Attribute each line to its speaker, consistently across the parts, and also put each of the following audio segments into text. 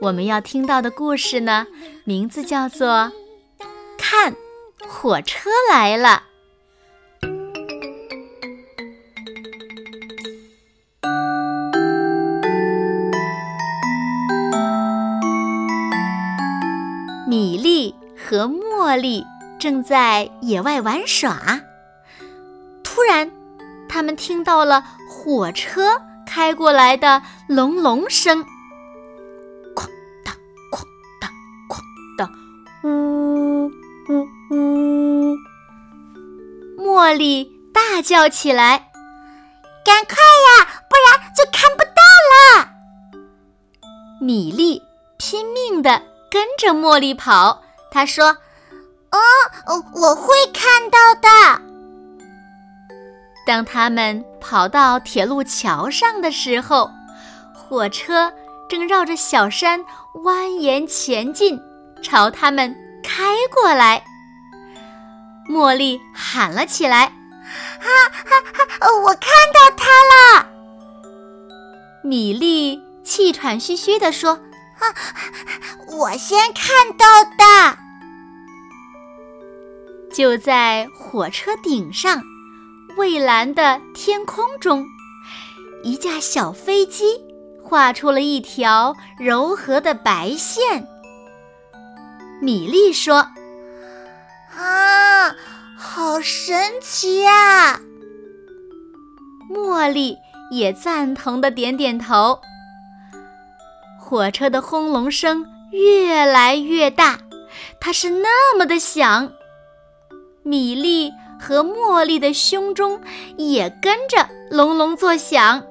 Speaker 1: 我们要听到的故事呢，名字叫做《看火车来了》。米粒和茉莉正在野外玩耍，突然，他们听到了火车开过来的隆隆声。呜呜呜！茉莉大叫起来：“
Speaker 2: 赶快呀，不然就看不到了！”
Speaker 1: 米粒拼命地跟着茉莉跑，她说：“
Speaker 2: 哦，我会看到的。”
Speaker 1: 当他们跑到铁路桥上的时候，火车正绕着小山蜿蜒前进。朝他们开过来，茉莉喊了起来：“
Speaker 2: 哈哈哈！我看到他了！”
Speaker 1: 米莉气喘吁吁地说：“啊，
Speaker 2: 我先看到的。”
Speaker 1: 就在火车顶上，蔚蓝的天空中，一架小飞机画出了一条柔和的白线。米莉说：“
Speaker 2: 啊，好神奇呀！”
Speaker 1: 茉莉也赞同的点点头。火车的轰隆声越来越大，它是那么的响。米莉和茉莉的胸中也跟着隆隆作响。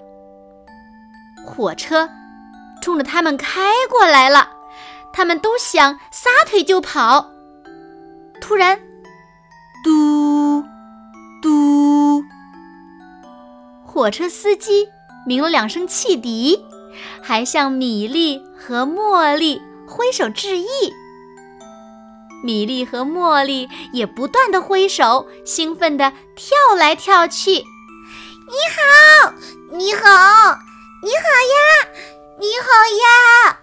Speaker 1: 火车冲着他们开过来了。他们都想撒腿就跑，突然，嘟嘟，火车司机鸣了两声汽笛，还向米粒和茉莉挥手致意。米粒和茉莉也不断的挥手，兴奋地跳来跳去。
Speaker 2: 你好，你好，你好呀，你好呀！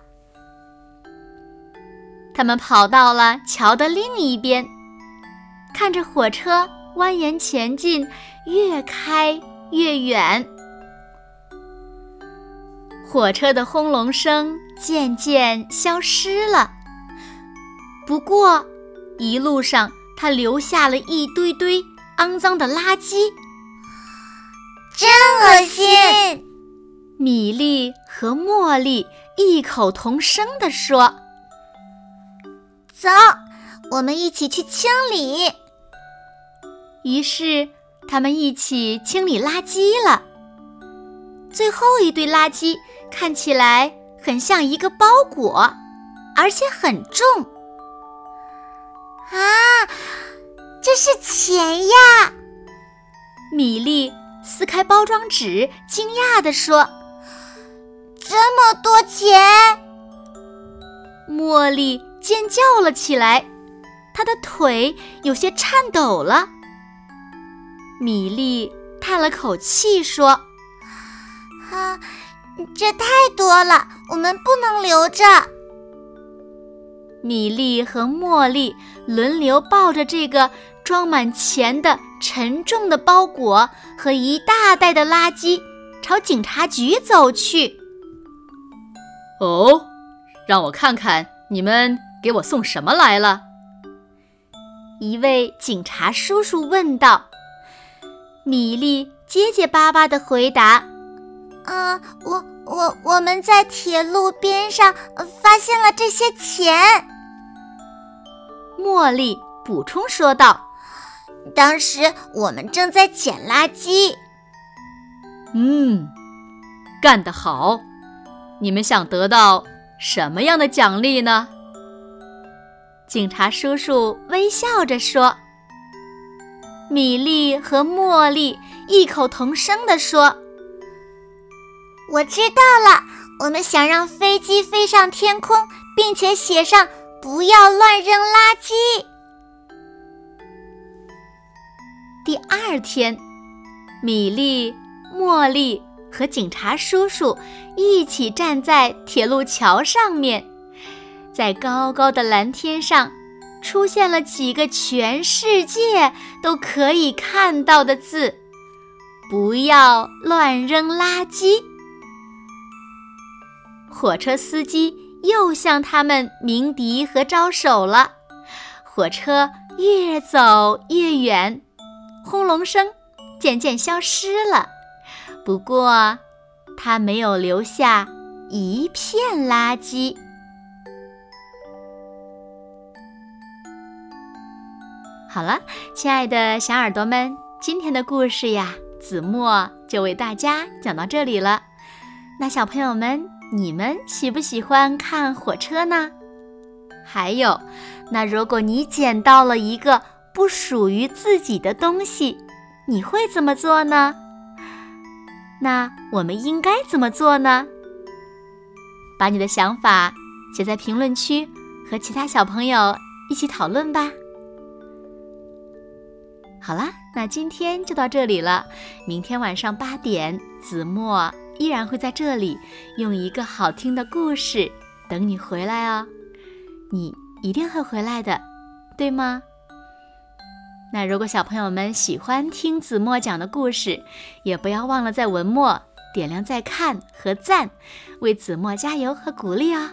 Speaker 1: 他们跑到了桥的另一边，看着火车蜿蜒前进，越开越远。火车的轰隆声渐渐消失了，不过一路上它留下了一堆堆肮脏的垃圾，
Speaker 2: 真恶心！
Speaker 1: 米粒和茉莉异口同声地说。
Speaker 2: 走，我们一起去清理。
Speaker 1: 于是，他们一起清理垃圾了。最后一堆垃圾看起来很像一个包裹，而且很重。
Speaker 2: 啊，这是钱呀！
Speaker 1: 米粒撕开包装纸，惊讶地说：“
Speaker 2: 这么多钱！”
Speaker 1: 茉莉。尖叫了起来，他的腿有些颤抖了。米莉叹了口气说：“
Speaker 2: 啊，这太多了，我们不能留着。”
Speaker 1: 米莉和茉莉轮流抱着这个装满钱的沉重的包裹和一大袋的垃圾，朝警察局走去。
Speaker 3: 哦，让我看看你们。给我送什么来了？
Speaker 1: 一位警察叔叔问道。米莉结结巴巴的回答：“
Speaker 2: 啊，我我我们在铁路边上发现了这些钱。”
Speaker 1: 茉莉补充说道：“
Speaker 2: 当时我们正在捡垃圾。”
Speaker 3: 嗯，干得好！你们想得到什么样的奖励呢？
Speaker 1: 警察叔叔微笑着说。米莉和茉莉异口同声地说：“
Speaker 2: 我知道了，我们想让飞机飞上天空，并且写上‘不要乱扔垃圾’。”
Speaker 1: 第二天，米莉、茉莉和警察叔叔一起站在铁路桥上面，在高高的蓝天上。出现了几个全世界都可以看到的字：“不要乱扔垃圾。”火车司机又向他们鸣笛和招手了。火车越走越远，轰隆声渐渐消失了。不过，它没有留下一片垃圾。好了，亲爱的小耳朵们，今天的故事呀，子墨就为大家讲到这里了。那小朋友们，你们喜不喜欢看火车呢？还有，那如果你捡到了一个不属于自己的东西，你会怎么做呢？那我们应该怎么做呢？把你的想法写在评论区，和其他小朋友一起讨论吧。好啦，那今天就到这里了。明天晚上八点，子墨依然会在这里，用一个好听的故事等你回来哦。你一定会回来的，对吗？那如果小朋友们喜欢听子墨讲的故事，也不要忘了在文末点亮再看和赞，为子墨加油和鼓励哦。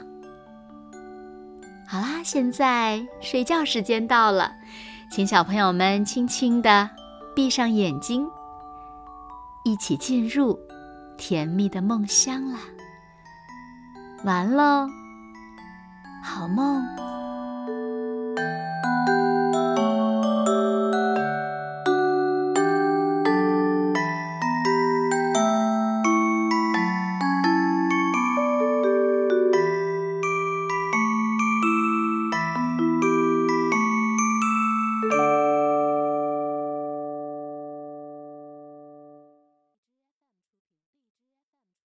Speaker 1: 好啦，现在睡觉时间到了。请小朋友们轻轻地闭上眼睛，一起进入甜蜜的梦乡啦。完喽，好梦。